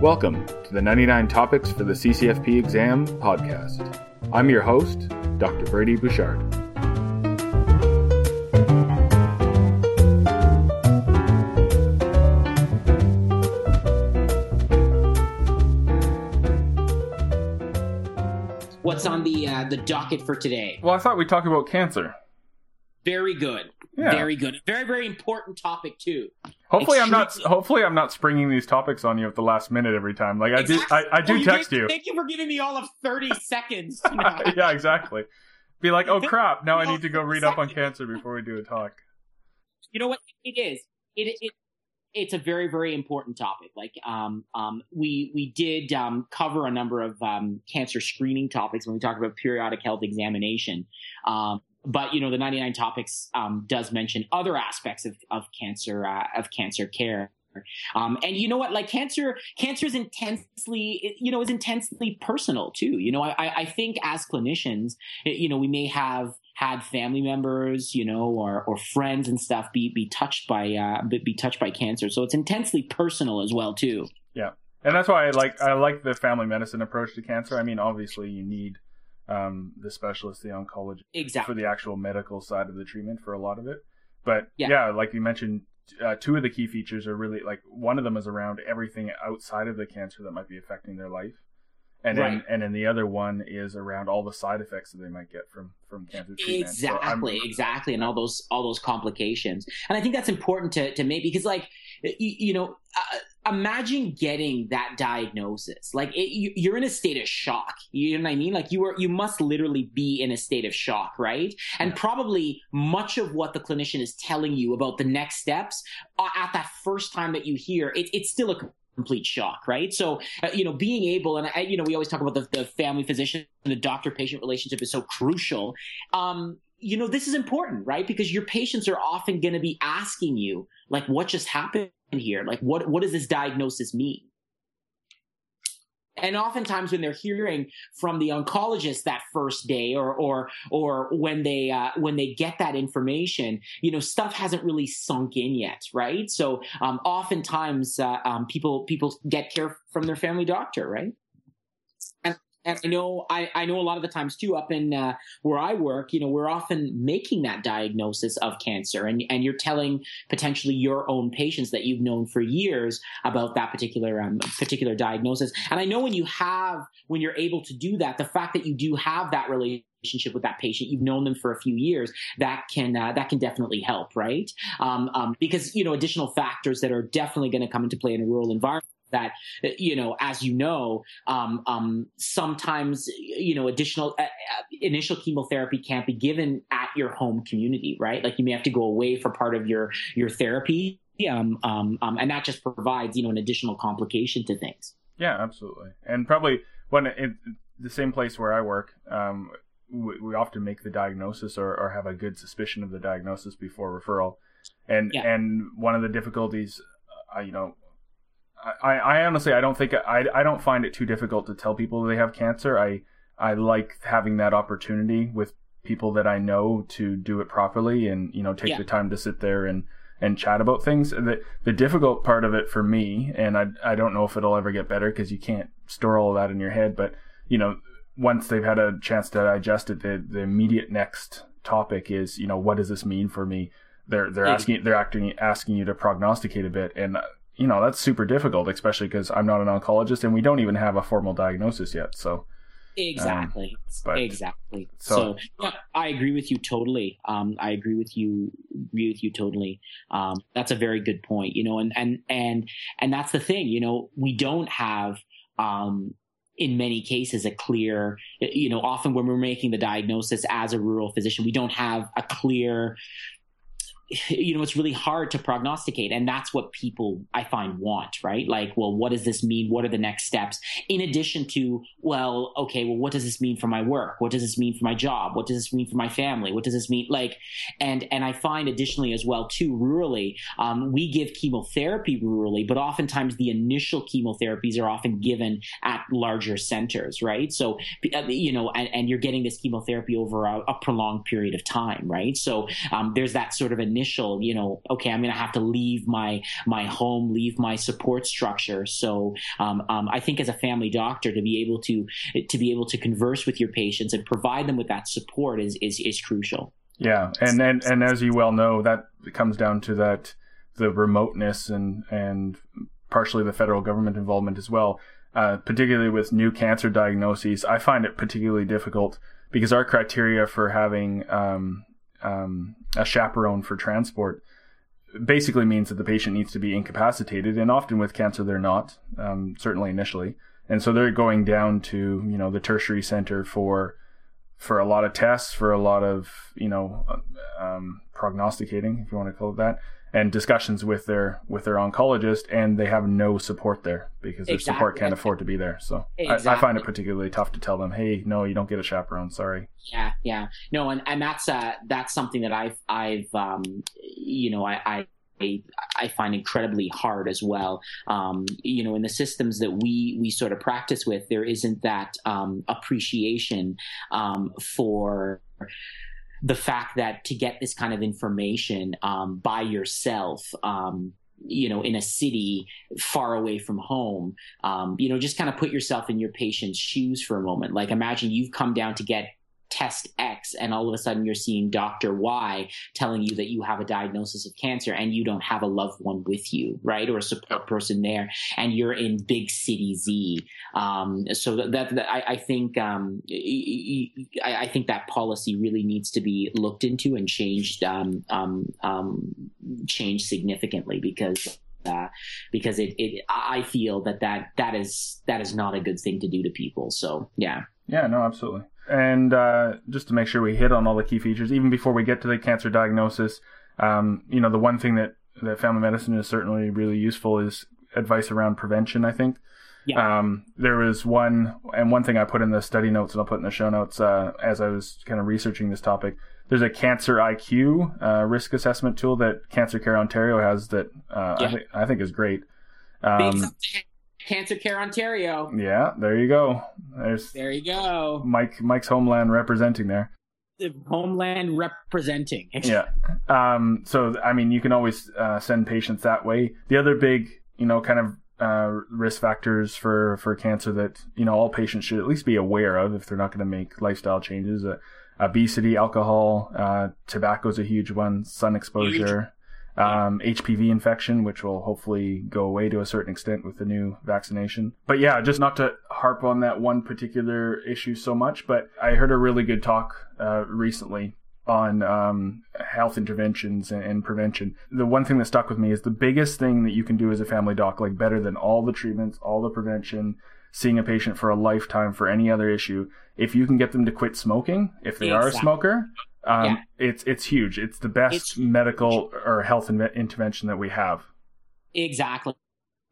Welcome to the 99 Topics for the CCFP Exam podcast. I'm your host, Dr. Brady Bouchard. What's on the uh, the docket for today? Well, I thought we'd talk about cancer. Very good. Yeah. Very good. Very very important topic too. Hopefully, I'm not. Hopefully, I'm not springing these topics on you at the last minute every time. Like I do. I, I do Oh, text gave- you. Thank you for giving me all of thirty seconds. you yeah, exactly. Be like, oh crap! Now I need to go read up on cancer before we do a talk. you know what it is it, it it's a very very important topic like um um we we did um cover a number of um cancer screening topics when we talked about periodic health examination um but you know the 99 topics um does mention other aspects of of cancer uh, of cancer care um, and you know what? Like cancer, cancer is intensely, you know, is intensely personal too. You know, I, I think as clinicians, you know, we may have had family members, you know, or or friends and stuff be be touched by uh be touched by cancer. So it's intensely personal as well too. Yeah, and that's why I like I like the family medicine approach to cancer. I mean, obviously, you need um, the specialist, the oncologist, Exactly. for the actual medical side of the treatment for a lot of it. But yeah, Yeah. like you mentioned, uh, two of the key features are really like one of them is around everything outside of the cancer that might be affecting their life, and then and then the other one is around all the side effects that they might get from from cancer treatment. So Exactly, exactly, and all those all those complications. And I think that's important to to make because, like, you, you know, uh, imagine getting that diagnosis. Like, it, you, you're in a state of shock. You know what I mean? Like, you are you must literally be in a state of shock, right? And Yeah. probably much of what the clinician is telling you about the next steps uh, at that first time that you hear it, it's still a complete shock, right? So, uh, you know, being able, and I, you know, we always talk about the, the family physician and the doctor patient relationship is so crucial. Um, you know, this is important, right? Because your patients are often going to be asking you, like, what just happened here? Like, what, what does this diagnosis mean? And oftentimes, when they're hearing from the oncologist that first day, or or or when they uh, when they get that information, you know, stuff hasn't really sunk in yet, right? So, um, oftentimes, uh, um, people people get care from their family doctor, right? And I know I, I know a lot of the times too up in uh, where I work, you know, we're often making that diagnosis of cancer, and and you're telling potentially your own patients that you've known for years about that particular um, particular diagnosis. And I know when you have when you're able to do that, the fact that you do have that relationship with that patient, you've known them for a few years, that can uh, that can definitely help, right? Um, um, because you know additional factors that are definitely going to come into play in a rural environment that you know as you know um, um, sometimes you know additional uh, uh, initial chemotherapy can't be given at your home community right like you may have to go away for part of your your therapy um, um, um, and that just provides you know an additional complication to things Yeah, absolutely. And probably when in the same place where I work, um, we, we often make the diagnosis or, or have a good suspicion of the diagnosis before referral. And Yeah. and one of the difficulties, uh, you know, I, I honestly I don't think I I don't find it too difficult to tell people they have cancer. I I like having that opportunity with people that I know to do it properly and you know take Yeah. the time to sit there and and chat about things. The the difficult part of it for me, and I I don't know if it'll ever get better because you can't store all of that in your head. But you know, once they've had a chance to digest it, the the immediate next topic is you know what does this mean for me? They're they're Yeah. asking they're acting asking you to prognosticate a bit, and uh, you know that's super difficult, especially because I'm not an oncologist and we don't even have a formal diagnosis yet. So exactly. but- exactly. so- so, i agree with you totally. Um, i agree with you agree with you totally. Um, that's a very good point you know and and and and that's the thing you know we don't have um, in many cases a clear you know often when we're making the diagnosis as a rural physician we don't have a clear you know it's really hard to prognosticate and that's what people i find want right? Like well what does this mean? What are the next steps? In addition to well okay well what does this mean for my work? What does this mean for my job? What does this mean for my family? What does this mean like and and i find additionally as well too rurally um, we give chemotherapy rurally but oftentimes the initial chemotherapies are often given at larger centers right? So uh, you know and, and you're getting this chemotherapy over a, a prolonged period of time right? So um, there's that sort of initial you know, okay, I'm going to have to leave my my home, leave my support structure. So um, um, I think as a family doctor, to be able to to to be able to converse with your patients and provide them with that support is is is crucial. Yeah, and and and as you well know, that comes down to that the remoteness and and partially the federal government involvement as well. Uh, particularly with new cancer diagnoses, I find it particularly difficult because our criteria for having um, um, a chaperone for transport basically means that the patient needs to be incapacitated, and often with cancer they're not, um, certainly initially, and so they're going down to you know the tertiary center for for a lot of tests, for a lot of you know um, prognosticating, if you want to call it that, and discussions with their with their oncologist, and they have no support there because their exactly. support can't afford to be there. So exactly. I, I, find it particularly tough to tell them, "Hey, no, you don't get a chaperone. Sorry." Yeah, yeah, no, and and that's uh that's something that I've I've um you know I. I I find incredibly hard as well. Um, you know, in the systems that we we sort of practice with, there isn't that um, appreciation um, for the fact that to get this kind of information um, by yourself um, you know in a city far away from home um, you know just kind of put yourself in your patient's shoes for a moment like imagine you've come down to get test X and all of a sudden you're seeing Dr. Y telling you that you have a diagnosis of cancer and you don't have a loved one with you, right? Or a support person there and you're in big city Z. Um, so that, that, that I, I, think, um, I, I, think that policy really needs to be looked into and changed, um, um, um changed significantly because uh, because it, it, I feel that, that that is that is not a good thing to do to people. So yeah. Yeah, no, absolutely. And uh, just to make sure we hit on all the key features, even before we get to the cancer diagnosis, um, you know, the one thing that, that family medicine is certainly really useful is advice around prevention, I think. Yeah. Um, there was one, and one thing I put in the study notes, and I'll put in the show notes uh, as I was kind of researching this topic. There's a cancer IQ uh, risk assessment tool that Cancer Care Ontario has that uh, yeah. I, th- I think is great. Um, Cancer Care Ontario. Yeah, there you go. There's there you go. Mike Mike's homeland representing there. The homeland representing. yeah. Um, so I mean, you can always uh, send patients that way. The other big, you know, kind of uh, risk factors for for cancer that you know all patients should at least be aware of if they're not going to make lifestyle changes. Uh, obesity, alcohol, uh, tobacco is a huge one. Sun exposure um, HPV infection, which will hopefully go away to a certain extent with the new vaccination. But yeah, just not to harp on that one particular issue so much, but I heard a really good talk uh, recently on um, health interventions and, and, prevention. The one thing that stuck with me is the biggest thing that you can do as a family doc, like better than all the treatments, all the prevention, seeing a patient for a lifetime for any other issue, if you can get them to quit smoking, if they exactly. are a smoker, um, yeah. It's it's huge. It's the best it's medical or health in- intervention that we have. Exactly.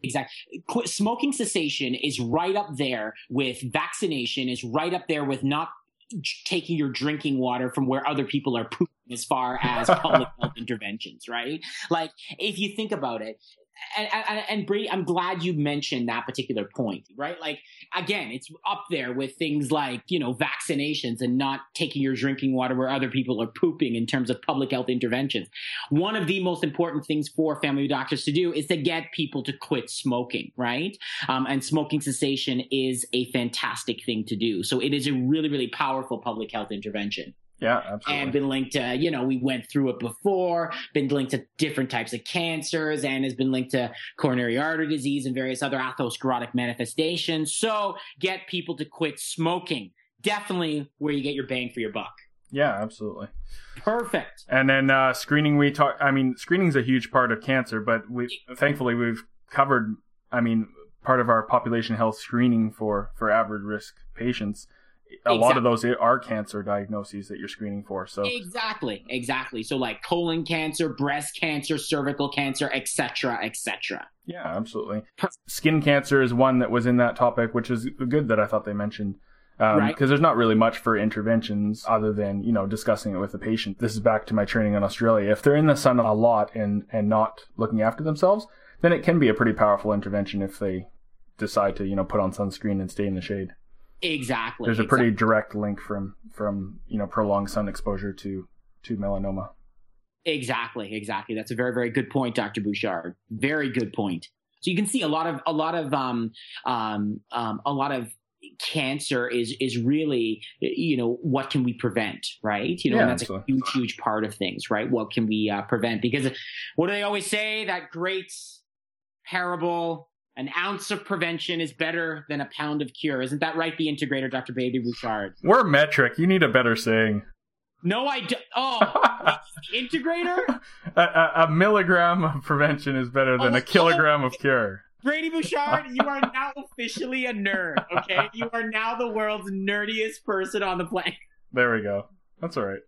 Exactly. Smoking cessation is right up there with vaccination. Is right up there with not taking your drinking water from where other people are pooping as far as public health interventions, right? Like, if you think about it, and, and, and Brady, I'm glad you mentioned that particular point, right? Like, again, it's up there with things like, you know, vaccinations and not taking your drinking water where other people are pooping in terms of public health interventions. One of the most important things for family doctors to do is to get people to quit smoking, right? Um, and smoking cessation is a fantastic thing to do. So it is a really, really powerful public health intervention. Yeah, absolutely. And been linked to, you know, we went through it before, been linked to different types of cancers, and has been linked to coronary artery disease and various other atherosclerotic manifestations. So get people to quit smoking. Definitely where you get your bang for your buck. Yeah, absolutely. Perfect. And then uh, screening, we talk. I mean, screening is a huge part of cancer, but we thankfully we've covered. I mean, part of our population health screening for for average risk patients a exactly. lot of those are cancer diagnoses that you're screening for. So exactly, exactly. So like colon cancer, breast cancer, cervical cancer, etc., etc. Yeah, absolutely. Skin cancer is one that was in that topic, which is good that I thought they mentioned. Because um, right. there's not really much for interventions other than you know discussing it with the patient. This is back to my training in Australia. If they're in the sun a lot and and not looking after themselves, then it can be a pretty powerful intervention if they decide to you know put on sunscreen and stay in the shade. Exactly. There's a exactly. pretty direct link from from you know prolonged sun exposure to to melanoma. Exactly, exactly. That's a very, very good point, Dr. Bouchard. Very good point. So you can see a lot of a lot of um, um, um, a lot of cancer is is really you know what can we prevent right you know Yeah, and that's absolutely. a huge huge part of things right what can we uh, prevent because what do they always say that great parable an ounce of prevention is better than a pound of cure isn't that right the integrator dr baby bouchard We're metric. You need a better saying. no i do- oh integrator a, a, a milligram of prevention is better than Oh, a kilogram of cure. Brady Bouchard, you are now officially a nerd, okay? You are now the world's nerdiest person on the planet. There we go. That's all right.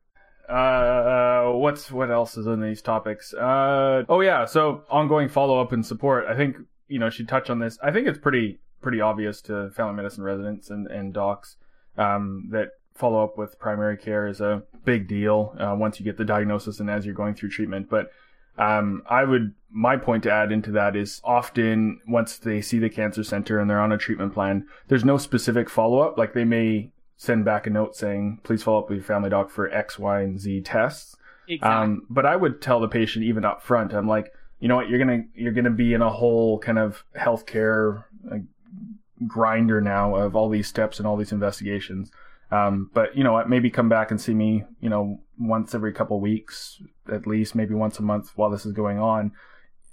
Uh, what's what else is in these topics? Uh, oh yeah. So ongoing follow up and support. I think you know she touched on this. I think it's pretty pretty obvious to family medicine residents and and docs um, that follow up with primary care is a big deal uh, once you get the diagnosis and as you're going through treatment. But um, I would my point to add into that is often once they see the cancer center and they're on a treatment plan, there's no specific follow up. Like they may send back a note saying, please follow up with your family doc for X, Y, and Z tests. Exactly. Um, but I would tell the patient even up front, I'm like, you know what, you're gonna you're gonna be in a whole kind of healthcare like, grinder now of all these steps and all these investigations. Um, but you know what, maybe come back and see me, you know, once every couple weeks, at least, maybe once a month while this is going on.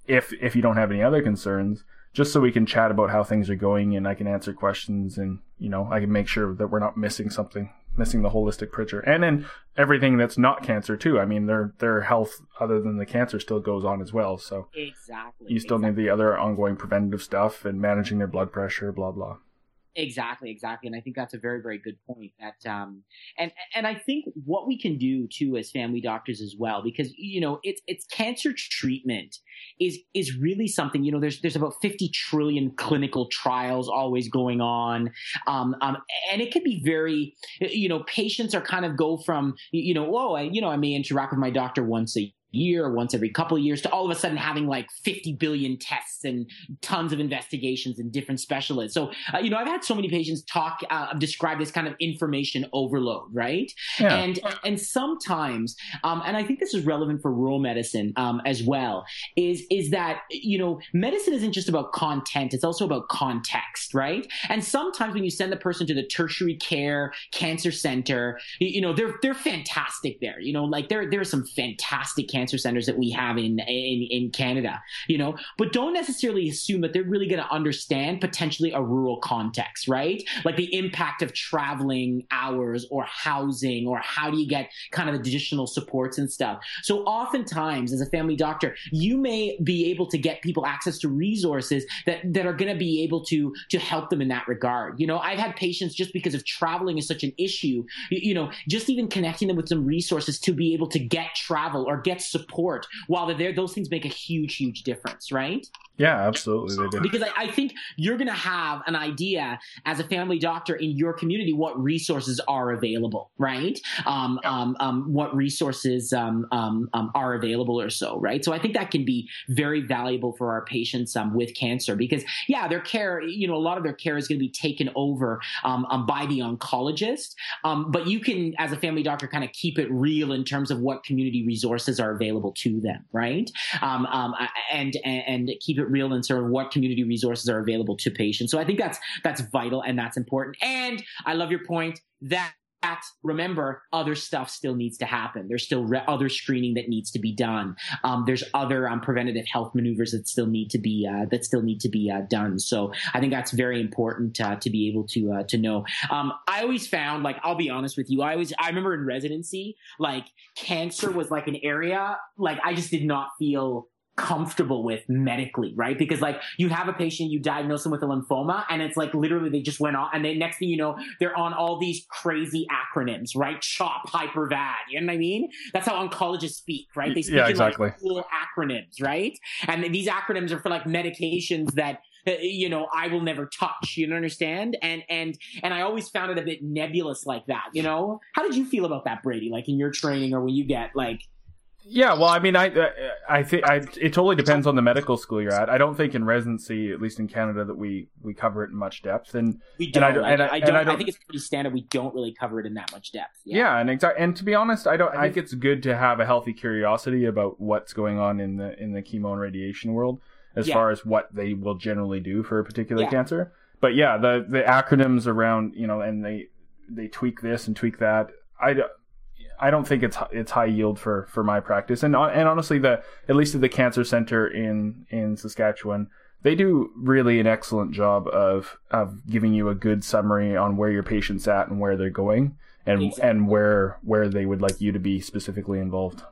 If if you don't have any other concerns, just so we can chat about how things are going and I can answer questions and you know I can make sure that we're not missing something, missing the holistic picture, and then everything that's not cancer too. I mean, their their health other than the cancer still goes on as well. So exactly. you still exactly. need the other ongoing preventative stuff and managing their blood pressure, blah blah. Exactly, exactly, and I think that's a very, very good point. That um, and and I think what we can do too as family doctors as well, because you know it's it's cancer treatment is is really something. You know, there's there's about fifty trillion clinical trials always going on, um, um, and it can be very, you know, patients are kind of go from you know, whoa, I you know I may interact with my doctor once a year, once every couple of years, to all of a sudden having like 50 billion tests and tons of investigations and different specialists. So, uh, you know, I've had so many patients talk, uh, describe this kind of information overload, right? Yeah. And and sometimes, um, and I think this is relevant for rural medicine um, as well, is is that you know medicine isn't just about content; it's also about context, right? And sometimes when you send the person to the tertiary care cancer center, you, you know they're they're fantastic there. You know, like there there are some fantastic cancer centers that we have in in in Canada. You know, but don't necessarily assume that they're really going to understand potentially a rural context, right? Like the impact of traveling hours or housing or how do you get kind of additional supports and stuff. So oftentimes as a family doctor, you may be able to get people access to resources that, that are going to be able to, to help them in that regard. You know, I've had patients just because of traveling is such an issue, you, you know, just even connecting them with some resources to be able to get travel or get support while they're there, those things make a huge, huge difference, right? Yeah, absolutely they do. because I, I think you're going to have an idea as a family doctor in your community what resources are available, right? Um, um, um, what resources um, um, um, are available or so, right? So I think that can be very valuable for our patients um, with cancer because, yeah, their care, you know, a lot of their care is going to be taken over um, um, by the oncologist, um, but you can, as a family doctor, kind of keep it real in terms of what community resources are available to them, right? Um, um, and, and and keep it real in sort of what community resources are available to patients. So I think that's that's vital and that's important. And I love your point that. Remember, other stuff still needs to happen. There's still re- other screening that needs to be done. Um, there's other um, preventative health maneuvers that still need to be uh, that still need to be uh, done. So I think that's very important uh, to be able to uh, to know. Um, I always found, like, I'll be honest with you, I always I remember in residency, like, cancer was like an area like I just did not feel comfortable with medically, right? Because like you have a patient, you diagnose them with a lymphoma, and it's like literally they just went on, and then next thing you know, they're on all these crazy acronyms, right? CHOP, hyper-CVAD, you know what I mean? That's how oncologists speak, right? They speak Yeah, in exactly. like cool acronyms, right? And these acronyms are for like medications that uh, you know I will never touch. You understand? And and and I always found it a bit nebulous like that. You know? How did you feel about that, Brady? Like in your training or when you get like Yeah, well, I mean, I uh, I think I it totally depends on the medical school you're at. I don't think in residency, at least in Canada, that we we cover it in much depth. And we don't. And I, and I, I, don't, I, don't, think it's pretty standard. We don't really cover it in that much depth. Yeah, yeah and exactly. And to be honest, I don't. I think it's good to have a healthy curiosity about what's going on in the in the chemo and radiation world, as yeah. far as what they will generally do for a particular yeah. cancer. But yeah, the the acronyms around you know, and they they tweak this and tweak that. I I don't think it's it's high yield for for my practice. And and honestly, the at least at the cancer center in in Saskatchewan, they do really an excellent job of of giving you a good summary on where your patient's at and where they're going and exactly. and where where they would like you to be specifically involved.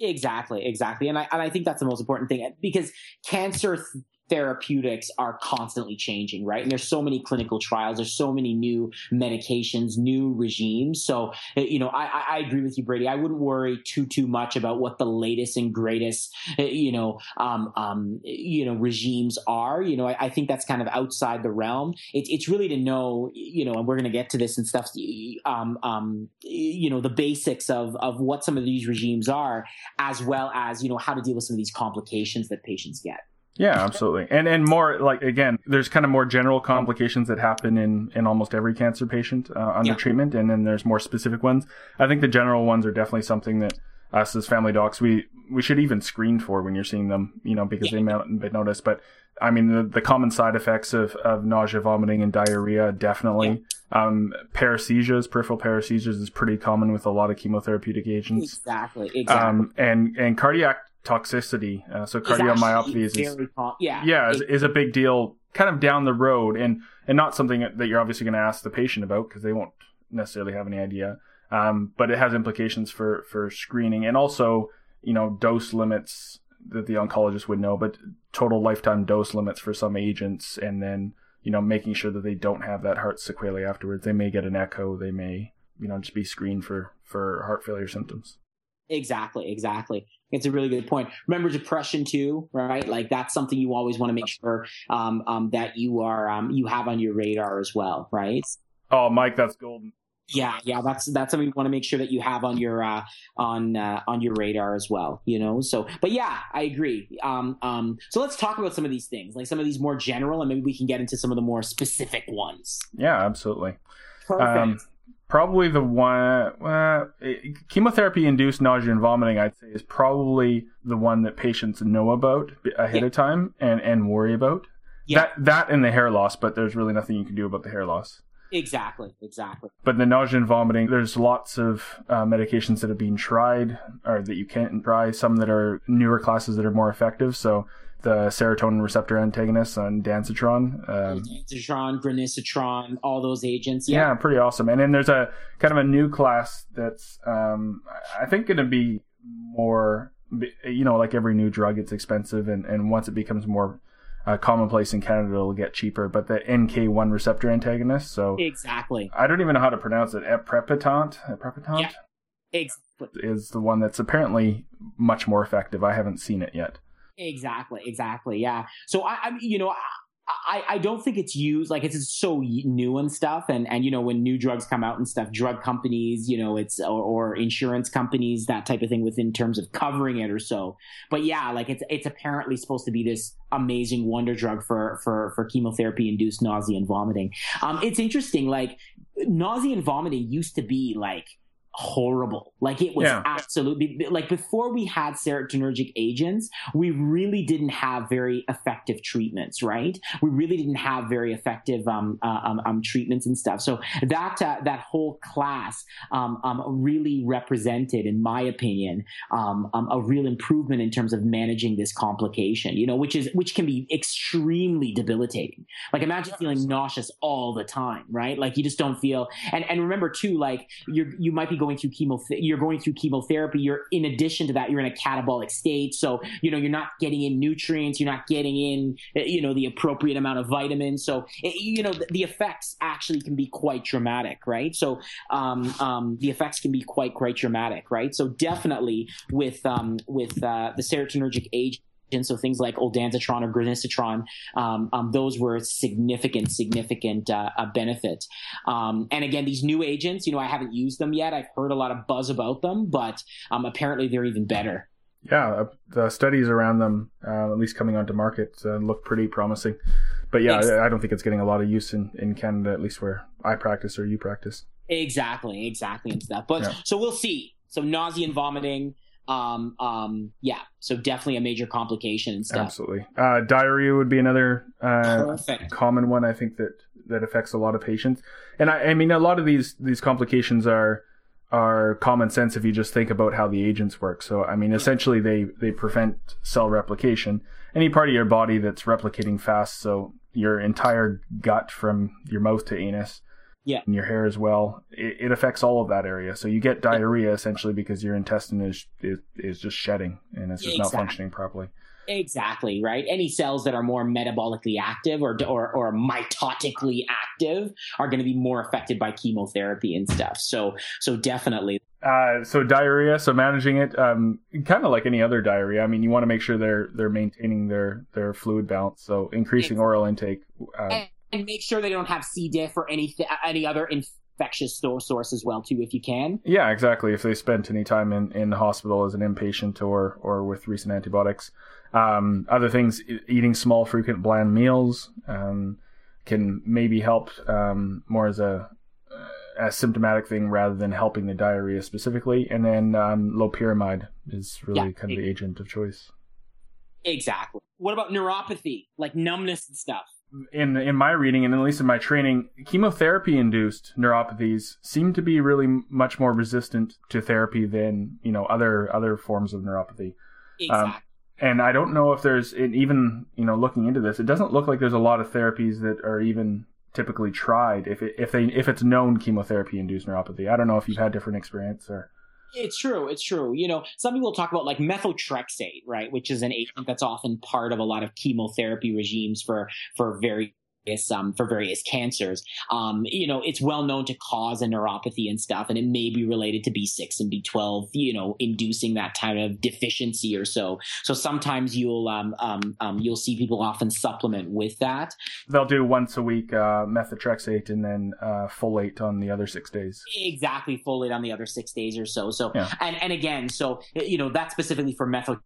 Exactly, exactly, and I and I think that's the most important thing because cancer therapeutics are constantly changing, right? And there's so many clinical trials, there's so many new medications, new regimes. So, eh, you know, I, I agree with you, Brady. I wouldn't worry too too much about what the latest and greatest, eh, you know, um, um, you know, regimes are. You know, I, I think that's kind of outside the realm. It's it's really to know, you know, and we're going to get to this and stuff. Um, um, you know, the basics of of what some of these regimes are, as well as you know how to deal with some of these complications that patients get. Yeah, absolutely. And and more like again, there's kind of more general complications that happen in in almost every cancer patient uh, under yeah. treatment, and then there's more specific ones. I think the general ones are definitely something that us as family docs we we should even screen for when you're seeing them, you know, because yeah. they may not be noticed. But I mean, the, the common side effects of, of nausea, vomiting, and diarrhea definitely. Yeah. Um, paresthesias, peripheral paresthesias, is pretty common with a lot of chemotherapeutic agents. Exactly. Exactly. Um, and and cardiac toxicity. Uh, so cardiomyopathy is, is yeah yeah is, is, a big deal, kind of down the road, and and not something that you're obviously going to ask the patient about because they won't necessarily have any idea. Um, but it has implications for for screening and also you know dose limits that the oncologist would know, but total lifetime dose limits for some agents, and then you know making sure that they don't have that heart sequelae afterwards. They may get an echo. They may you know just be screened for for heart failure symptoms. Exactly, exactly. It's a really good point. Remember depression too, right? Like that's something you always want to make sure um, um, that you are um, you have on your radar as well, right? Oh, Mike, that's golden. Yeah, yeah, that's that's something you want to make sure that you have on your uh, on uh, on your radar as well. You know, so but yeah, I agree. Um, um, so let's talk about some of these things, like some of these more general, and maybe we can get into some of the more specific ones. Yeah, absolutely. Perfect. Um, probably the one uh, chemotherapy induced nausea and vomiting i'd say is probably the one that patients know about ahead yeah. of time and and worry about yeah. that that and the hair loss but there's really nothing you can do about the hair loss exactly exactly but the nausea and vomiting there's lots of uh, medications that have been tried or that you can't try some that are newer classes that are more effective so the serotonin receptor antagonists ondansetron. Um, Dancitron, all those agents. Yeah. yeah. pretty awesome. And then there's a kind of a new class that's, um, I think, going to be more, you know, like every new drug, it's expensive. And, and once it becomes more uh, commonplace in Canada, it'll get cheaper. But the NK1 receptor antagonist. So exactly. I don't even know how to pronounce it. Aprepitant. Aprepitant. Yeah. Exactly. Is the one that's apparently much more effective. I haven't seen it yet. Exactly, exactly. Yeah. So I, I you know, I, I don't think it's used like it's so new and stuff and and you know when new drugs come out and stuff drug companies you know it's or, or, insurance companies that type of thing within terms of covering it or so but yeah like it's it's apparently supposed to be this amazing wonder drug for for for chemotherapy induced nausea and vomiting um it's interesting like nausea and vomiting used to be like horrible. Like it was yeah. absolutely like before we had serotonergic agents, we really didn't have very effective treatments, right? We really didn't have very effective um, uh, um, um, treatments and stuff. So that uh, that whole class um, um really represented, in my opinion, um, um, a real improvement in terms of managing this complication. You know, which is which can be extremely debilitating. Like imagine feeling nauseous all the time, right? Like you just don't feel. And and remember too, like you you might be going going through chemo, you're going through chemotherapy. You're in addition to that, you're in a catabolic state. So, you know, you're not getting in nutrients. You're not getting in, eh, you know, the appropriate amount of vitamins. So, it, eh, you know, the, the, effects actually can be quite dramatic, right? So, um, um, the effects can be quite, quite dramatic, right? So definitely with, um, with, uh, the serotonergic agent, and so things like ondansetron or granisetron, um, um, those were significant, significant uh, uh, benefit. Um, and again, these new agents, you know, I haven't used them yet. I've heard a lot of buzz about them, but um, apparently they're even better. Yeah, uh, the studies around them, uh, at least coming onto market, uh, look pretty promising. But yeah, I don't think it's getting a lot of use in, in Canada, at least where I practice or you practice. Exactly, exactly, and stuff. But Yeah. so we'll see. So nausea and vomiting. Um, um, yeah. So definitely a major complication and stuff. Absolutely. Uh, diarrhea would be another uh, common one. I think that that affects a lot of patients, and I, I mean a lot of these these complications are are common sense if you just think about how the agents work. So I mean, essentially they they prevent cell replication. Any part of your body that's replicating fast, so your entire gut from your mouth to anus. Yeah. And your hair as well. It, it affects all of that area. So you get diarrhea essentially because your intestine is is, is just shedding and it's just not functioning properly. Exactly right. Any cells that are more metabolically active or or, or mitotically active are going to be more affected by chemotherapy and stuff. So so definitely. Uh, so diarrhea, so managing it, um, kind of like any other diarrhea. I mean, you want to make sure they're they're maintaining their their fluid balance. So increasing oral intake. Uh, And, make sure they don't have C. diff or any any other infectious sto- source as well too, if you can. yeah, exactly. If they spent any time in, in the hospital as an inpatient or or with recent antibiotics, um, other things, eating small, frequent, bland meals um, can maybe help um, more as a a symptomatic thing rather than helping the diarrhea specifically. And then um, loperamide is really Yeah. kind of the agent of choice. Exactly. What about neuropathy, like numbness and stuff? In in my reading and at least in my training, chemotherapy induced neuropathies seem to be really much more resistant to therapy than you know other other forms of neuropathy. Um, exactly. And I don't know if there's even you know looking into this, it doesn't look like there's a lot of therapies that are even typically tried if it, if they if it's known chemotherapy induced neuropathy. I don't know if you've had different experience or It's true. It's true. You know, some people talk about like methotrexate, right, which is an agent that's often part of a lot of chemotherapy regimes for for various um for various cancers. Um, you know, it's well known to cause a neuropathy and stuff, and it may be related to B6 and B12. You know, inducing that kind of deficiency or so. So sometimes you'll um um, um you'll see people often supplement with that. they'll do once a week uh, methotrexate and then uh, folate on the other six days. exactly folate on the other six days or so. So Yeah. and and again, so you know that's specifically for methotrexate.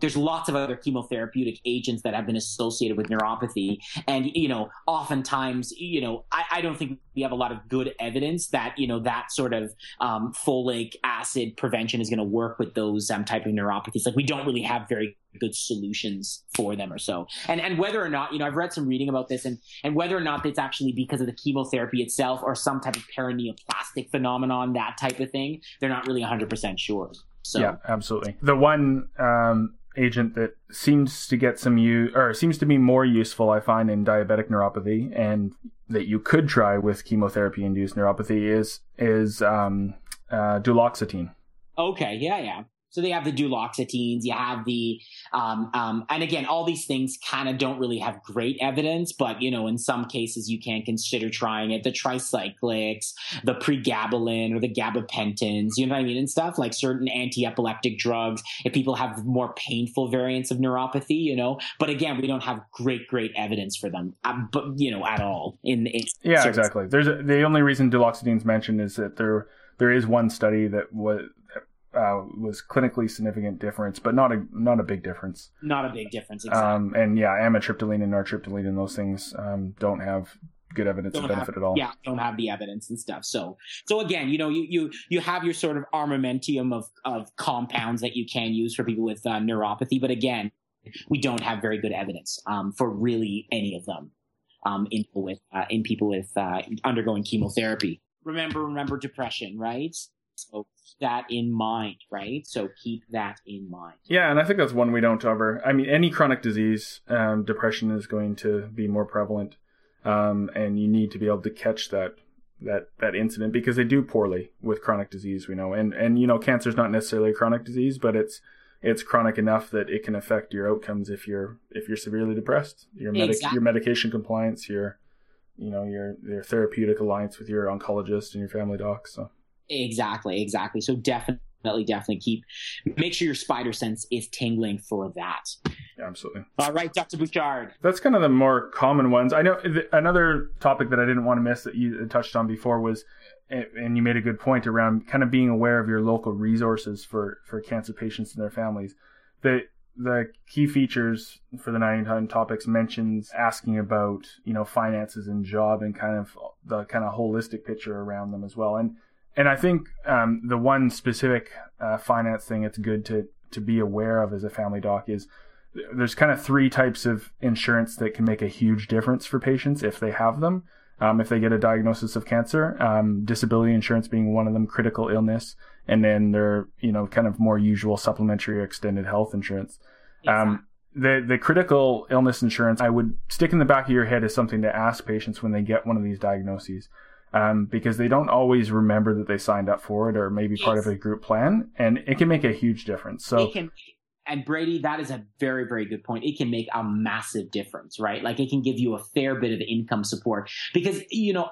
There's lots of other chemotherapeutic agents that have been associated with neuropathy, and you know, oftentimes, you know, I, I don't think we have a lot of good evidence that you know that sort of um, folic acid prevention is going to work with those um, type of neuropathies. Like we don't really have very good solutions for them or so. And and whether or not, you know, I've read some reading about this and and whether or not it's actually because of the chemotherapy itself or some type of paraneoplastic phenomenon, that type of thing, they're not really 100% sure. So Yeah, absolutely. The one um, agent that seems to get some use or seems to be more useful, I find, in diabetic neuropathy, and that you could try with chemotherapy-induced neuropathy is is um, uh, duloxetine. okay, yeah, yeah. So they have the duloxetines, you have the, um, um, and again, all these things kind of don't really have great evidence, but you know, in some cases you can consider trying it. The tricyclics, the pregabalin or the gabapentins, you know what I mean, and stuff like certain anti-epileptic drugs. If people have more painful variants of neuropathy, you know, but again, we don't have great, great evidence for them, um, but you know, at all. In, in Yeah, exactly. There's a, the only reason duloxetine's mentioned is that there there is one study that was uh, was clinically significant difference, but not a not a big difference. Not a big difference. Exactly. Um, and yeah, amitriptyline and nortriptyline and those things um, don't have good evidence of Don't benefit have- at all. Yeah, don't have the evidence and stuff. So, so again, you know, you you you have your sort of armamentarium of of compounds that you can use for people with uh, neuropathy, but again, we don't have very good evidence um, for really any of them um, in people with uh, in people with uh, undergoing chemotherapy. Remember, remember depression, right? So keep that in mind, right? So keep that in mind. Yeah, and I think that's one we don't cover. I mean, any chronic disease, um, depression is going to be more prevalent, um, and you need to be able to catch that that that incident because they do poorly with chronic disease. We know, and and you know, cancer is not necessarily a chronic disease, but it's it's chronic enough that it can affect your outcomes if you're if you're severely depressed. Your medic Exactly. your medication compliance, your you know your your therapeutic alliance with your oncologist and your family doc. So Exactly, exactly. So definitely, definitely keep make sure your spider sense is tingling for that. yeah, absolutely. All right, Dr. Bouchard. That's kind of the more common ones. I know th- another topic that I didn't want to miss that you touched on before was and you made a good point around kind of being aware of your local resources for for cancer patients and their families. The the key features for the 99 topics mentions asking about you know finances and job and kind of the kind of holistic picture around them as well and and I think um, the one specific uh, finance thing it's good to to be aware of as a family doc is there's kind of three types of insurance that can make a huge difference for patients if they have them um, if they get a diagnosis of cancer um, disability insurance being one of them critical illness and then their you know kind of more usual supplementary or extended health insurance. Um, the the critical illness insurance I would stick in the back of your head is something to ask patients when they get one of these diagnoses. Um, because they don't always remember that they signed up for it or maybe yes. part of a group plan, and it can make a huge difference. So, can, and Brady, that is a very, very good point. It can make a massive difference, right? Like it can give you a fair bit of income support because, you know,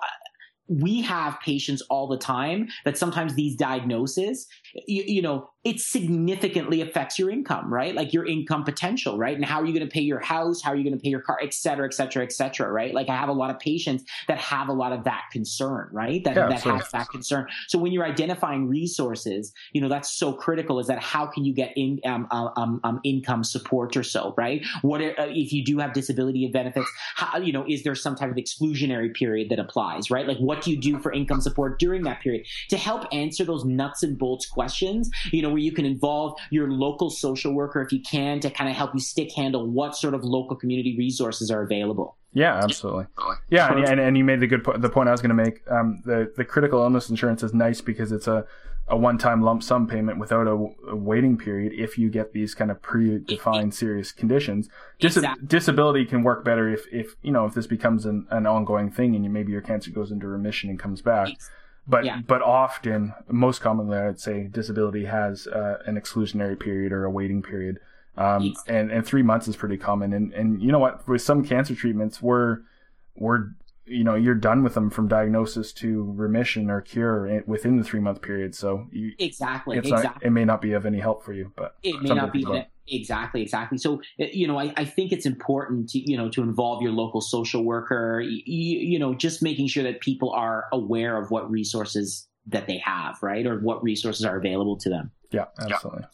we have patients all the time that sometimes these diagnoses, you, you know, it significantly affects your income, right? Like your income potential, right? And how are you going to pay your house? How are you going to pay your car, et cetera, et cetera, et cetera, right? Like I have a lot of patients that have a lot of that concern, right? That, yeah, that has that concern. So when you're identifying resources, you know, that's so critical is that how can you get in, um, uh, um, um, income support or so, right? What are, uh, if you do have disability benefits, how, you know, is there some type of exclusionary period that applies, right? Like what do you do for income support during that period to help answer those nuts and bolts questions, you know, where you can involve your local social worker if you can to kind of help you stick handle what sort of local community resources are available. Yeah, absolutely. Yeah, and, and, and you made the good point. The point I was going to make. Um, the the critical illness insurance is nice because it's a a one time lump sum payment without a, a, waiting period. If you get these kind of predefined serious conditions, Dis- exactly. disability can work better if if you know if this becomes an, an ongoing thing and you, maybe your cancer goes into remission and comes back. But yeah. but often, most commonly, I'd say disability has uh, an exclusionary period or a waiting period, um, and and three months is pretty common. And and you know what? With some cancer treatments, we're we're you know you're done with them from diagnosis to remission or cure within the three month period. So you, exactly, exactly. Not, it may not be of any help for you, but it may not be. Exactly, exactly. So, you know, I, I think it's important to, you know, to involve your local social worker, you, you know, just making sure that people are aware of what resources that they have, right? Or what resources are available to them. Yeah, absolutely.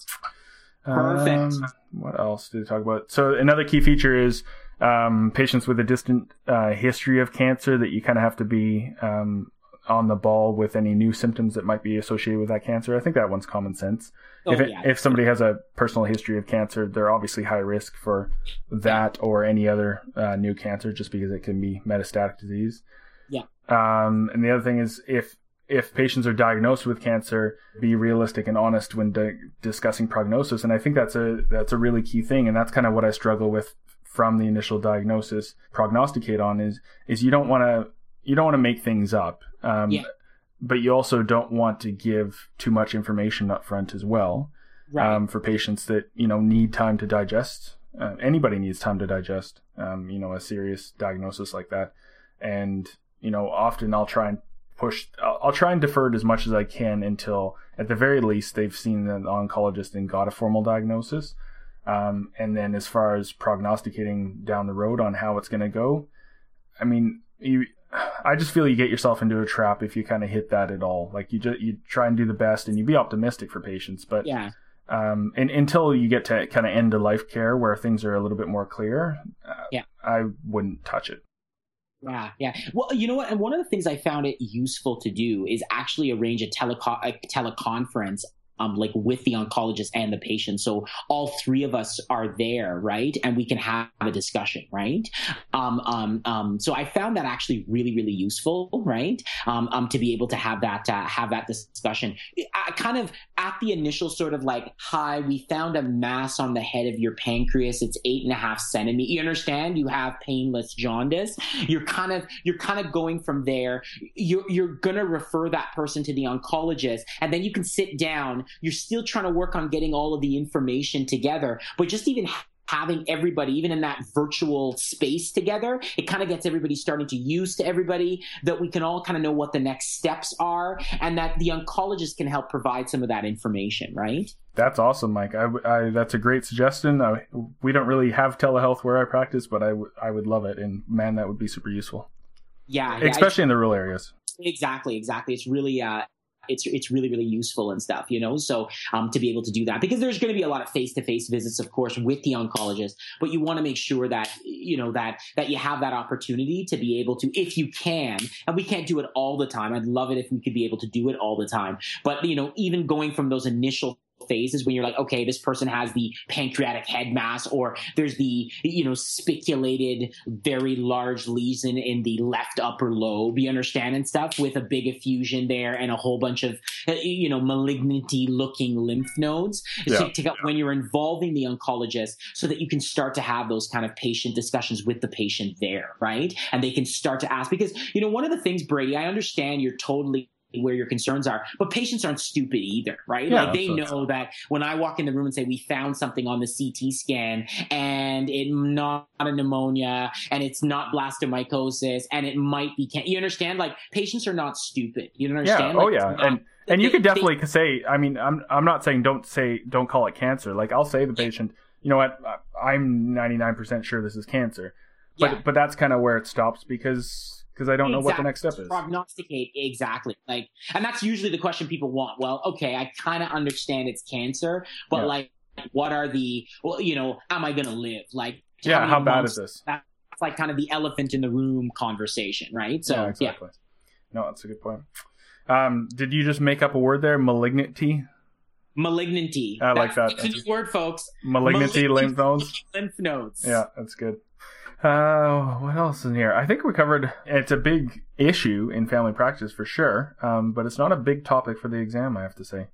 Yeah. Perfect. Um, what else did we talk about? So another key feature is um, patients with a distant uh, history of cancer that you kind of have to be um, on the ball with any new symptoms that might be associated with that cancer. I think that one's common sense. Oh, if it, yeah. if somebody has a personal history of cancer, they're obviously high risk for that or any other uh, new cancer, just because it can be metastatic disease. Yeah. Um, and the other thing is if if patients are diagnosed with cancer, be realistic and honest when di- discussing prognosis. And I think that's a that's a really key thing, and that's kind of what I struggle with from the initial diagnosis. Prognosticate on is is you don't want to you don't want to make things up. Um, yeah. But you also don't want to give too much information up front as well. Right. Um, for patients that you know need time to digest. Uh, anybody needs time to digest. Um, you know, a serious diagnosis like that, and you know, often I'll try and push. I'll, I'll try and defer it as much as I can until, at the very least, they've seen an oncologist and got a formal diagnosis. Um, and then as far as prognosticating down the road on how it's going to go, I mean, you I just feel you get yourself into a trap if you kind of hit that at all. Like you just you try and do the best and you be optimistic for patients, but yeah. Um, and until you get to kind of end of life care where things are a little bit more clear, uh, yeah, I wouldn't touch it. Yeah, yeah. Well, you know what? And one of the things I found it useful to do is actually arrange a, teleco- a teleconference um, like with the oncologist and the patient. So all three of us are there, right? And we can have a discussion, right? Um, um, um, so I found that actually really, really useful, right? Um, um, to be able to have that, uh, have that discussion. I kind of at the initial sort of like, hi, we found a mass on the head of your pancreas. It's eight and a half centimeters. You understand? You have painless jaundice. You're kind of, you're kind of going from there. You're, you're to refer that person to the oncologist and then you can sit down you're still trying to work on getting all of the information together. But just even having everybody, even in that virtual space together, it kind of gets everybody starting to use to everybody that we can all kind of know what the next steps are and that the oncologist can help provide some of that information, right? That's awesome, Mike. I, I that's a great suggestion. I, we don't really have telehealth where I practice, but I, w- I would love it. And man, that would be super useful. Yeah, yeah, especially in the rural areas. Exactly, exactly. It's really uh, it's it's really really useful and stuff you know? So um, to be able to do that because there's going to be a lot of face-to-face visits of course with the oncologist but you want to make sure that you know that that you have that opportunity to be able to if you can and we can't do it all the time i'd love it if we could be able to do it all the time but you know even going from those initial phases when you're like, okay, this person has the pancreatic head mass, or there's the, you know, spiculated, very large lesion in the left upper lobe, you understand, and stuff with a big effusion there and a whole bunch of, uh, you know, malignity looking lymph nodes. Yeah. To, to, when you're involving the oncologist so that you can start to have those kind of patient discussions with the patient there, right? And they can start to ask, because, you know, one of the things, Brady, I understand you're totally where your concerns are. But patients aren't stupid either, right? Yeah, like they know that when I walk in the room and say we found something on the CT scan and it's not a pneumonia and it's not blastomycosis and it might be can- you understand? Like patients are not stupid. You understand? Yeah. Oh, like, oh yeah. Not, and and you could definitely they, say. I mean, I'm I'm not saying don't say don't call it cancer. Like I'll say the patient, you know what? I'm 99% sure this is cancer. But yeah. but that's kind of where it stops because because I don't exactly. know what the next step is. Prognosticate exactly. Like, and that's usually the question people want. Well, okay, I kind of understand it's cancer, but yeah. like, what are the? Well, you know, am I going to live? Like, yeah, how, bad is this? That's like kind of the elephant in the room conversation, right? So, yeah, exactly. Yeah. No, that's a good point. Um, did you just make up a word there? Malignity. Malignity. I like that. That's a new word, folks. Malignity, Malignity lymph nodes. Lymph nodes. Yeah, that's good. Uh, what else in here? I think we covered. It's a big issue in family practice for sure, um, but it's not a big topic for the exam. I have to say.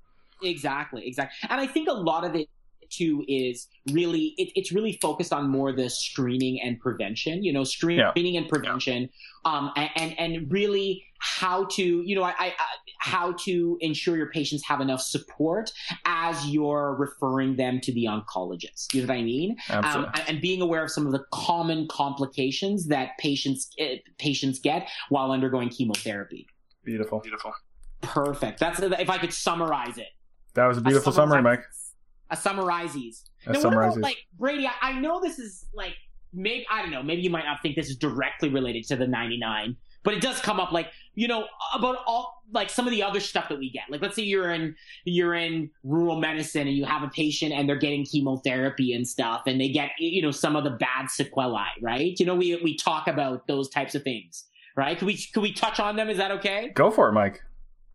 Exactly, exactly, and I think a lot of it too is really it, it's really focused on more the screening and prevention you know screening yeah. and prevention um, and and really how to you know I, I, how to ensure your patients have enough support as you're referring them to the oncologist. You know what i mean? Um, and being aware of some of the common complications that patients uh, patients get while undergoing chemotherapy. Beautiful. Beautiful. Perfect. That's if i could summarize it. That was a beautiful summary mike a summarizes. A now, what about like Brady? I, I know this is like maybe I don't know. Maybe you might not think this is directly related to the '99, but it does come up like you know about all like some of the other stuff that we get. Like let's say you're in you're in rural medicine and you have a patient and they're getting chemotherapy and stuff, and they get you know some of the bad sequelae, right? You know we we talk about those types of things, right? Could we could we touch on them? Is that okay? Go for it, Mike.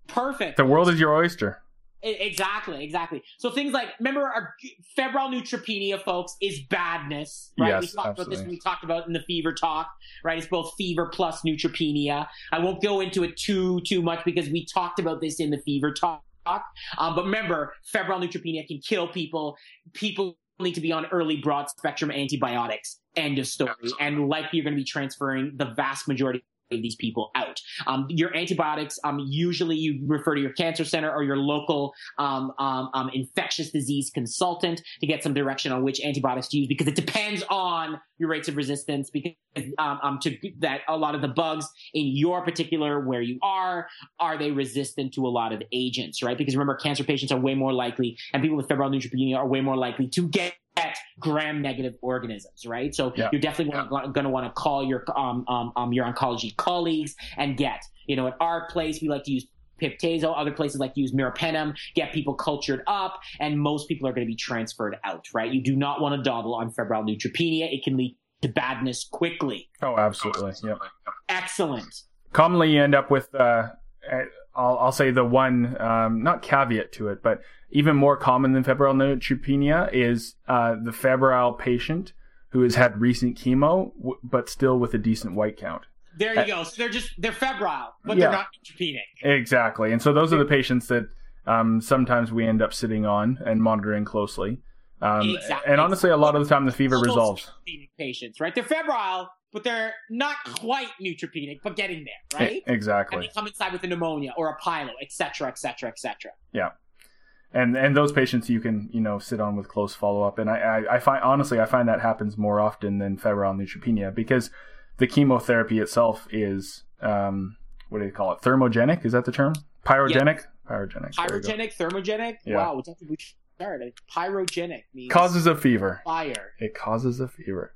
Perfect. The world is your oyster. Exactly, exactly. So things like remember our febrile neutropenia, folks, is badness, right? Yes, we talked absolutely. about this we talked about in the fever talk, right? It's both fever plus neutropenia. I won't go into it too too much because we talked about this in the fever talk. Um, but remember, febrile neutropenia can kill people. People need to be on early broad spectrum antibiotics. End of story. And likely you're going to be transferring the vast majority these people out. Um, your antibiotics, um, usually you refer to your cancer center or your local um, um, um, infectious disease consultant to get some direction on which antibiotics to use because it depends on your rates of resistance because um, to that a lot of the bugs in your particular where you are are they resistant to a lot of agents right because remember cancer patients are way more likely and people with febrile neutropenia are way more likely to get gram negative organisms, right? So yeah. you're definitely yeah. going to want to call your um, um, um, your oncology colleagues and get, you know, at our place we like to use Pip/Tazo. Other places like to use meropenem, get people cultured up, and most people are going to be transferred out, right? You do not want to dawdle on febrile neutropenia. It can lead to badness quickly. Oh, absolutely. Yep. Excellent. Commonly, you end up with, uh, I'll, I'll say the one, um, not caveat to it, but even more common than febrile neutropenia is uh, the febrile patient who has had recent chemo, w- but still with a decent white count. There you uh, go. So they're just they're febrile, but yeah, they're not neutropenic. Exactly, and so those are the patients that um, sometimes we end up sitting on and monitoring closely. Um, exactly. And honestly, a lot of the time the fever resolves. Patients, right? They're febrile, but they're not quite neutropenic, but getting there, right? Exactly. And they come inside with a pneumonia or a pyelo, etc., etc., etc. Yeah and and those patients you can you know sit on with close follow up. And I, I, I find honestly I find that happens more often than febrile neutropenia because the chemotherapy itself is um, what do you call it? Thermogenic is that the term? Pyrogenic. Yeah. Pyrogenic. Pyrogenic. Thermogenic. Yeah. Wow, it's Pyrogenic means causes a fever. Fire. It causes a fever.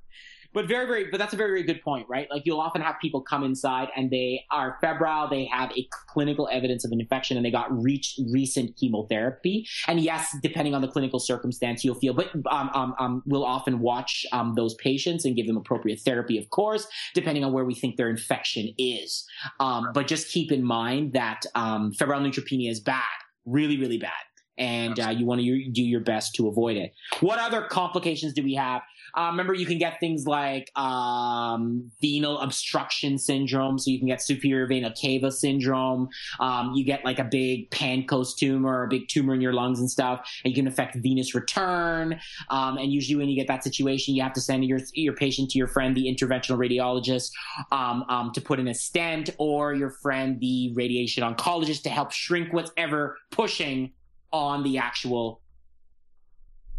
But very, very, but that's a very, very good point, right? Like you'll often have people come inside and they are febrile, they have a clinical evidence of an infection, and they got reach recent chemotherapy. And yes, depending on the clinical circumstance, you'll feel, but um, um, um, we'll often watch um, those patients and give them appropriate therapy, of course, depending on where we think their infection is. Um, but just keep in mind that um, febrile neutropenia is bad, really, really bad and uh, you want to do your best to avoid it. What other complications do we have? Uh, remember, you can get things like um, venal obstruction syndrome. So you can get superior vena cava syndrome. Um, you get like a big Pancoast tumor, a big tumor in your lungs and stuff, and you can affect venous return. Um, and usually, when you get that situation, you have to send your your patient to your friend, the interventional radiologist, um, um, to put in a stent, or your friend, the radiation oncologist, to help shrink whatever pushing on the actual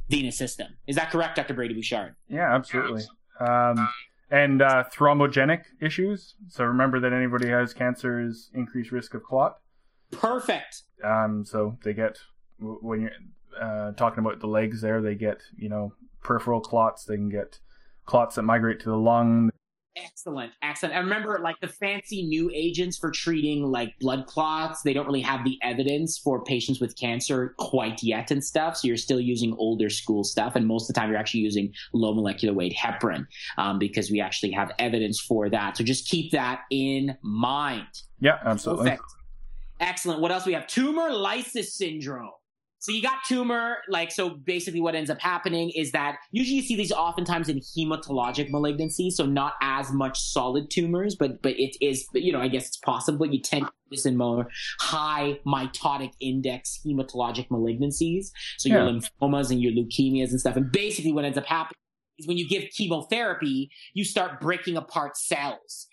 venous system. Is that correct, Dr. Brady Bouchard? Yeah, absolutely. Um, and uh, thrombogenic issues. So remember that anybody who has cancer is increased risk of clot. Perfect. Um, so they get when you're uh, talking about the legs there, they get you know peripheral clots. They can get clots that migrate to the lung. Excellent, excellent. I remember like the fancy new agents for treating like blood clots. They don't really have the evidence for patients with cancer quite yet and stuff. So you're still using older school stuff, and most of the time you're actually using low molecular weight heparin um, because we actually have evidence for that. So just keep that in mind. Yeah, absolutely. Perfect. Excellent. What else we have? Tumor lysis syndrome. So you got tumor, like, so basically what ends up happening is that usually you see these oftentimes in hematologic malignancies, so not as much solid tumors, but, but it is, you know, I guess it's possible. You tend to this in more high mitotic index hematologic malignancies. So your yeah. lymphomas and your leukemias and stuff. And basically what ends up happening is when you give chemotherapy, you start breaking apart cells.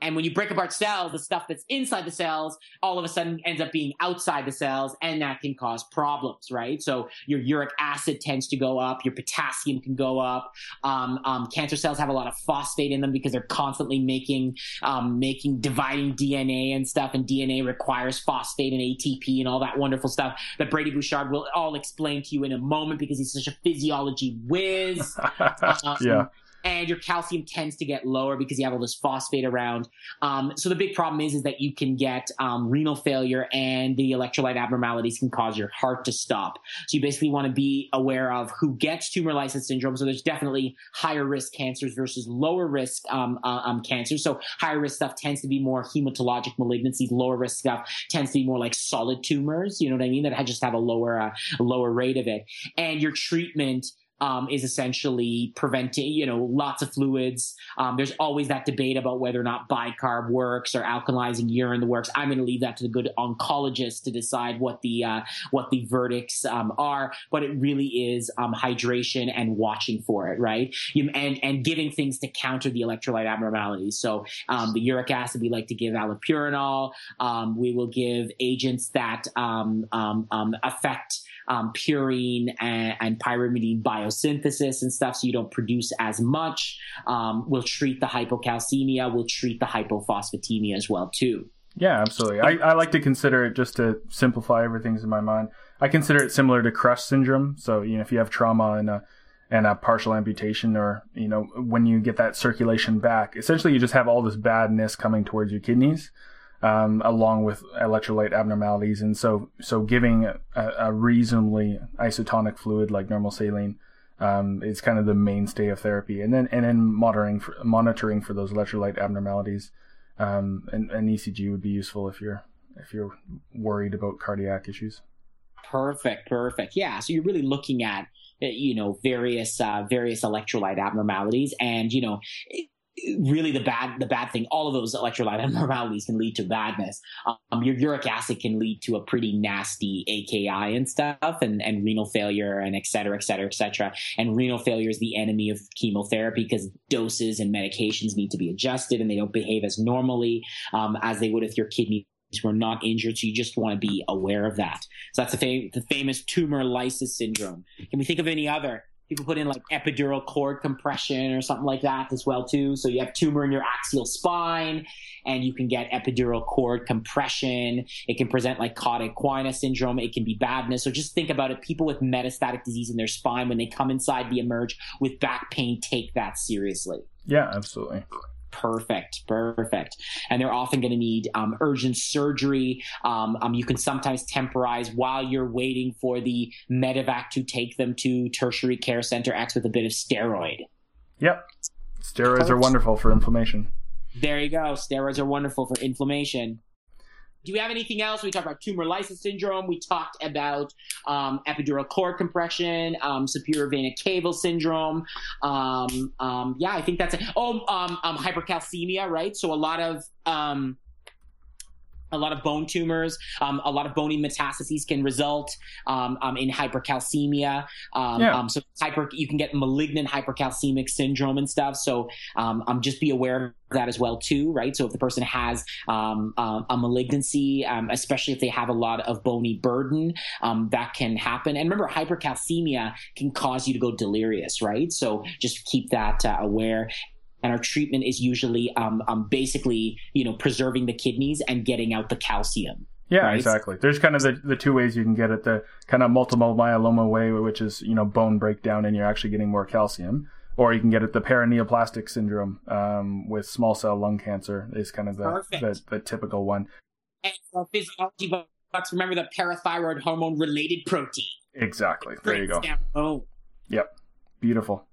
And when you break apart cells, the stuff that's inside the cells all of a sudden ends up being outside the cells, and that can cause problems, right? So your uric acid tends to go up, your potassium can go up. Um, um, cancer cells have a lot of phosphate in them because they're constantly making um, making dividing DNA and stuff, and DNA requires phosphate and ATP and all that wonderful stuff that Brady Bouchard will all explain to you in a moment because he's such a physiology whiz. yeah and your calcium tends to get lower because you have all this phosphate around. Um, so the big problem is is that you can get um, renal failure and the electrolyte abnormalities can cause your heart to stop. So you basically want to be aware of who gets tumor lysis syndrome. So there's definitely higher risk cancers versus lower risk um, uh, um, cancers. So higher risk stuff tends to be more hematologic malignancies. Lower risk stuff tends to be more like solid tumors. You know what I mean? That just have a lower uh, lower rate of it. And your treatment um, is essentially preventing, you know, lots of fluids. Um, there's always that debate about whether or not bicarb works or alkalizing urine works. I'm going to leave that to the good oncologist to decide what the uh, what the verdicts um, are. But it really is um, hydration and watching for it, right? You, and and giving things to counter the electrolyte abnormalities. So um, the uric acid, we like to give allopurinol. Um, we will give agents that affect um, purine and, and, pyrimidine biosynthesis and stuff, so you don't produce as much. Um, we'll treat the hypocalcemia. We'll treat the hypophosphatemia as well too. Yeah, absolutely. I, I like to consider it just to simplify everything in my mind. I consider it similar to crush syndrome. So you know, if you have trauma and a and a partial amputation, or you know, when you get that circulation back, essentially you just have all this badness coming towards your kidneys um, along with electrolyte abnormalities. And so, so giving a, a reasonably isotonic fluid like normal saline um, is kind of the mainstay of therapy. And then, and then monitoring for, monitoring for those electrolyte abnormalities. Um, and an ECG would be useful if you're if you're worried about cardiac issues. Perfect, perfect. Yeah, so you're really looking at you know various uh, various electrolyte abnormalities, and you know really the bad the bad thing all of those electrolyte abnormalities can lead to badness. Um, your uric acid can lead to a pretty nasty aki and stuff and, and renal failure and et cetera et cetera et cetera. And renal failure is the enemy of chemotherapy because doses and medications need to be adjusted and they don't behave as normally um, as they would if your kidneys were not injured. So you just want to be aware of that. So that's the, fam- the famous tumor lysis syndrome. Can we think of any other people put in like epidural cord compression or something like that as well too. So you have tumor in your axial spine and you can get epidural cord compression. It can present like cauda equina syndrome. It can be badness. So just think about it. People with metastatic disease in their spine, when they come inside the emerge with back pain, take that seriously. Yeah, absolutely. Perfect, perfect. And they're often going to need um, urgent surgery. Um, um, you can sometimes temporize while you're waiting for the medevac to take them to tertiary care center X with a bit of steroid. Yep. Steroids Perfect. are wonderful for inflammation. There you go. Steroids are wonderful for inflammation do we have anything else? We talked about tumor lysis syndrome. We talked about um, epidural cord compression, um, superior vena cava syndrome. Um, um yeah, I think that's it. Oh, um, um, hypercalcemia, right? So a lot of a lot of bone tumors, um, a lot of bony metastases can result um, um, in hypercalcemia. Um, yeah. Um, so hyper, you can get malignant hypercalcemic syndrome and stuff. So um, just be aware of that as well too, right? So if the person has a malignancy, especially if they have a lot of bony burden, that can happen. And remember, hypercalcemia can cause you to go delirious, right? So just keep that uh, aware and our treatment is usually um, um, basically you know preserving the kidneys and getting out the calcium yeah right? exactly. There's kind of the, the two ways you can get it the kind of multiple myeloma way which is you know bone breakdown and you're actually getting more calcium or you can get it the paraneoplastic syndrome um, with small cell lung cancer is kind of the, the, the, typical one. And for physiology bucks remember the parathyroid hormone related protein. Exactly. There you go. oh yep. Beautiful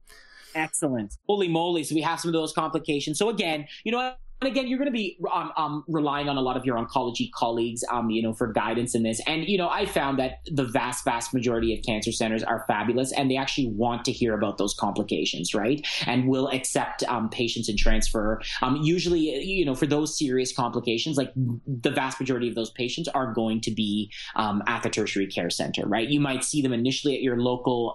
Excellent. Holy moly. So we have some of those complications. So again, you know, and again, you're going to be um, um, relying on a lot of your oncology colleagues, um, you know, for guidance in this. And you know, I found that the vast, vast majority of cancer centers are fabulous, and they actually want to hear about those complications, right? And will accept um, patients and transfer. Um, usually, you know, for those serious complications, like the vast majority of those patients are going to be um, at the tertiary care center, right? You might see them initially at your local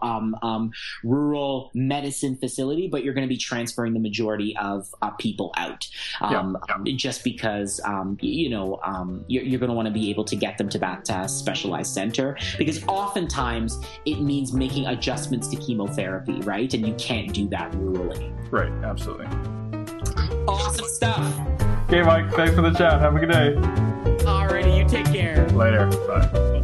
rural medicine facility, but you're going to be transferring the majority of uh, people out. Yeah um, yeah. just because um, you know um, you're, you're going to want to be able to get them to that uh, specialized center because oftentimes it means making adjustments to chemotherapy, right? And you can't do that rurally. Right. Absolutely. Awesome stuff. Okay, Mike. Thanks for the chat. Have a good day. Alrighty, you take care. Later. Bye.